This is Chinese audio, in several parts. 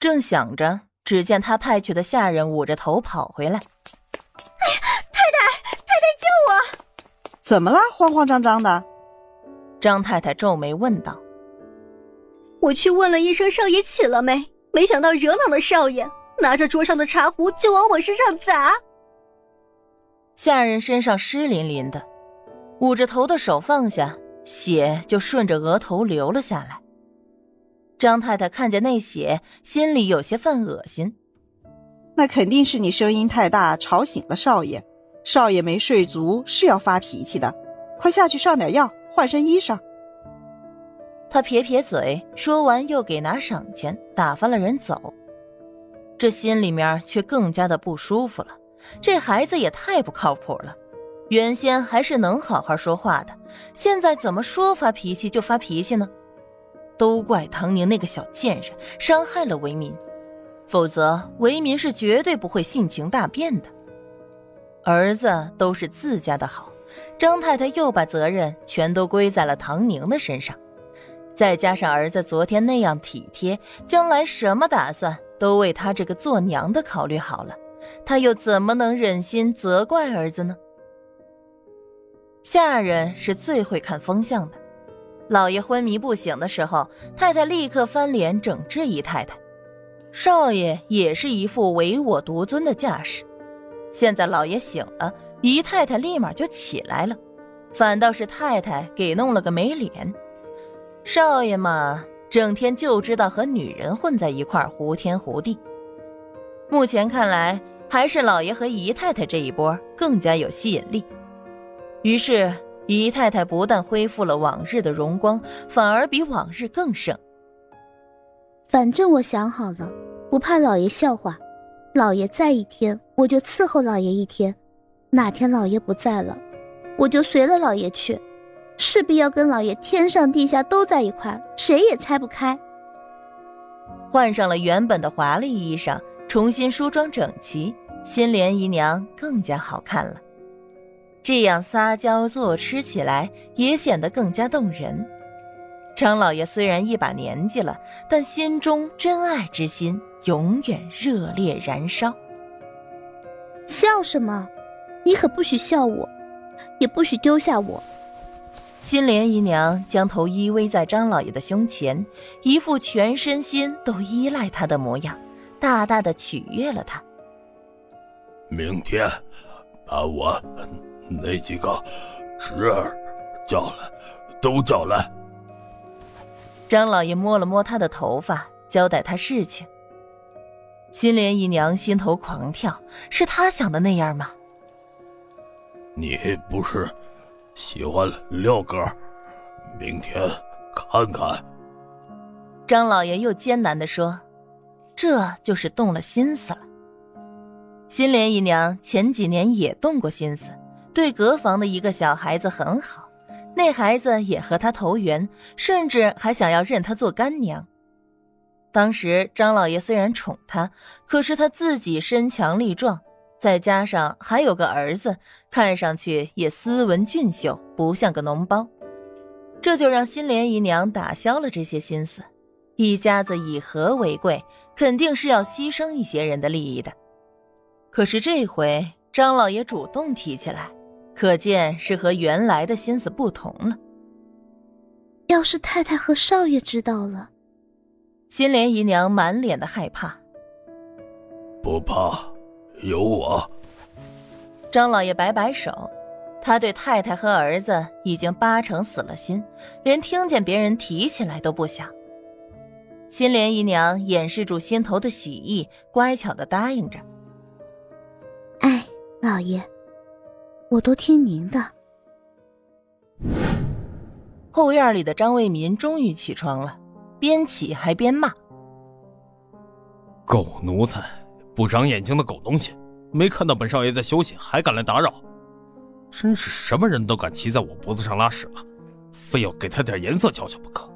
正想着，只见他派去的下人捂着头跑回来。哎呀，太太，太太救我！怎么了？慌慌张张的。张太太皱眉问道：“我去问了一声少爷起了没，没想到惹恼了少爷，拿着桌上的茶壶就往我身上砸。”下人身上湿淋淋的，捂着头的手放下，血就顺着额头流了下来。张太太看见那血，心里有些犯恶心。那肯定是你声音太大，吵醒了少爷。少爷没睡足，是要发脾气的。快下去上点药。换身衣裳，他撇撇嘴，说完又给拿赏钱，打发了人走。这心里面却更加的不舒服了。这孩子也太不靠谱了，原先还是能好好说话的，现在怎么说发脾气就发脾气呢？都怪唐宁那个小贱人伤害了维民，否则维民是绝对不会性情大变的。儿子都是自家的好。张太太又把责任全都归在了唐宁的身上，再加上儿子昨天那样体贴，将来什么打算都为他这个做娘的考虑好了，她又怎么能忍心责怪儿子呢？下人是最会看风向的，老爷昏迷不醒的时候，太太立刻翻脸整治姨太太，少爷也是一副唯我独尊的架势，现在老爷醒了。姨太太立马就起来了，反倒是太太给弄了个没脸。少爷嘛，整天就知道和女人混在一块儿，胡天胡地。目前看来，还是老爷和姨太太这一波更加有吸引力。于是，姨太太不但恢复了往日的荣光，反而比往日更盛。反正我想好了，不怕老爷笑话，老爷在一天，我就伺候老爷一天。哪天老爷不在了，我就随了老爷去，势必要跟老爷天上地下都在一块，谁也拆不开。换上了原本的华丽衣裳，重新梳妆整齐，新莲姨娘更加好看了。这样撒娇作吃起来，也显得更加动人。张老爷虽然一把年纪了，但心中真爱之心永远热烈燃烧。笑什么？你可不许笑我，也不许丢下我。新莲姨娘将头依偎在张老爷的胸前，一副全身心都依赖他的模样，大大的取悦了他。明天把我那几个侄儿叫来，都叫来。张老爷摸了摸他的头发，交代他事情。新莲姨娘心头狂跳，是他想的那样吗？你不是喜欢廖哥？明天看看。张老爷又艰难的说：“这就是动了心思了。”新莲姨娘前几年也动过心思，对隔房的一个小孩子很好，那孩子也和他投缘，甚至还想要认他做干娘。当时张老爷虽然宠她，可是他自己身强力壮。再加上还有个儿子，看上去也斯文俊秀，不像个脓包，这就让新莲姨娘打消了这些心思。一家子以和为贵，肯定是要牺牲一些人的利益的。可是这回张老爷主动提起来，可见是和原来的心思不同了。要是太太和少爷知道了，新莲姨娘满脸的害怕。不怕。有我，张老爷摆摆手，他对太太和儿子已经八成死了心，连听见别人提起来都不想。新莲姨娘掩饰住心头的喜意，乖巧的答应着：“哎，老爷，我都听您的。”后院里的张卫民终于起床了，边起还边骂：“狗奴才！”不长眼睛的狗东西，没看到本少爷在休息，还敢来打扰，真是什么人都敢骑在我脖子上拉屎了，非要给他点颜色瞧瞧不可。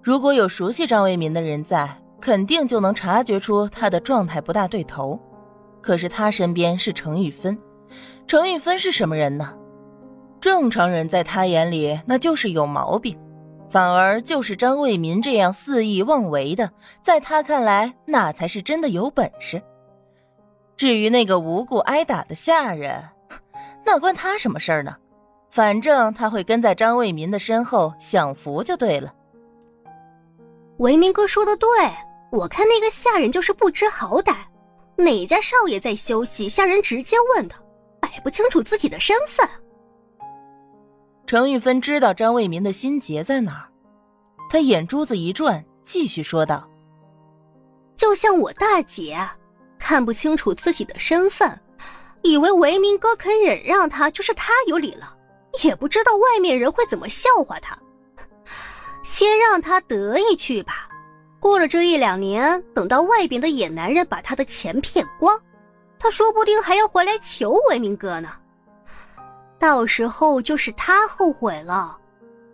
如果有熟悉张为民的人在，肯定就能察觉出他的状态不大对头。可是他身边是程玉芬，程玉芬是什么人呢？正常人在他眼里那就是有毛病，反而就是张卫民这样肆意妄为的，在他看来，那才是真的有本事。至于那个无故挨打的下人，那关他什么事儿呢？反正他会跟在张卫民的身后享福就对了。为民哥说的对，我看那个下人就是不知好歹，哪家少爷在休息，下人直接问他，不清楚自己的身份。程玉芬知道张卫民的心结在哪儿，他眼珠子一转，继续说道：“就像我大姐，看不清楚自己的身份，以为维民哥肯忍让他就是他有理了，也不知道外面人会怎么笑话他。”先让他得意去吧，过了这一两年，等到外边的野男人把他的钱骗光，他说不定还要回来求维明哥呢。到时候就是他后悔了，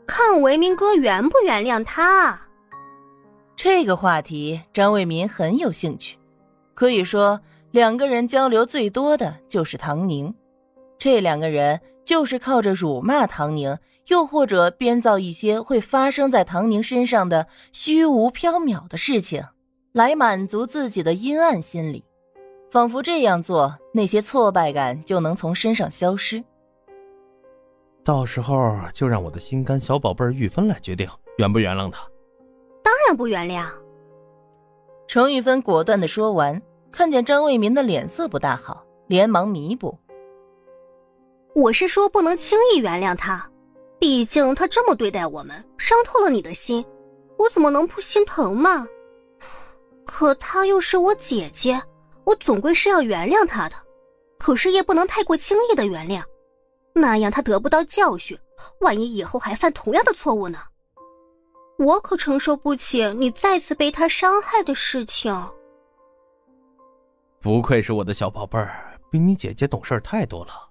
看维明哥原不原谅他。这个话题，张卫民很有兴趣。可以说，两个人交流最多的就是唐宁，这两个人就是靠着辱骂唐宁。又或者编造一些会发生在唐宁身上的虚无缥缈的事情，来满足自己的阴暗心理，仿佛这样做，那些挫败感就能从身上消失。到时候就让我的心肝小宝贝玉芬来决定原不原谅他。当然不原谅。程玉芬果断的说完，看见张卫民的脸色不大好，连忙弥补：“我是说不能轻易原谅他。”毕竟他这么对待我们，伤透了你的心，我怎么能不心疼嘛？可她又是我姐姐，我总归是要原谅他的，可是也不能太过轻易的原谅，那样他得不到教训，万一以后还犯同样的错误呢？我可承受不起你再次被他伤害的事情。不愧是我的小宝贝儿，比你姐姐懂事太多了。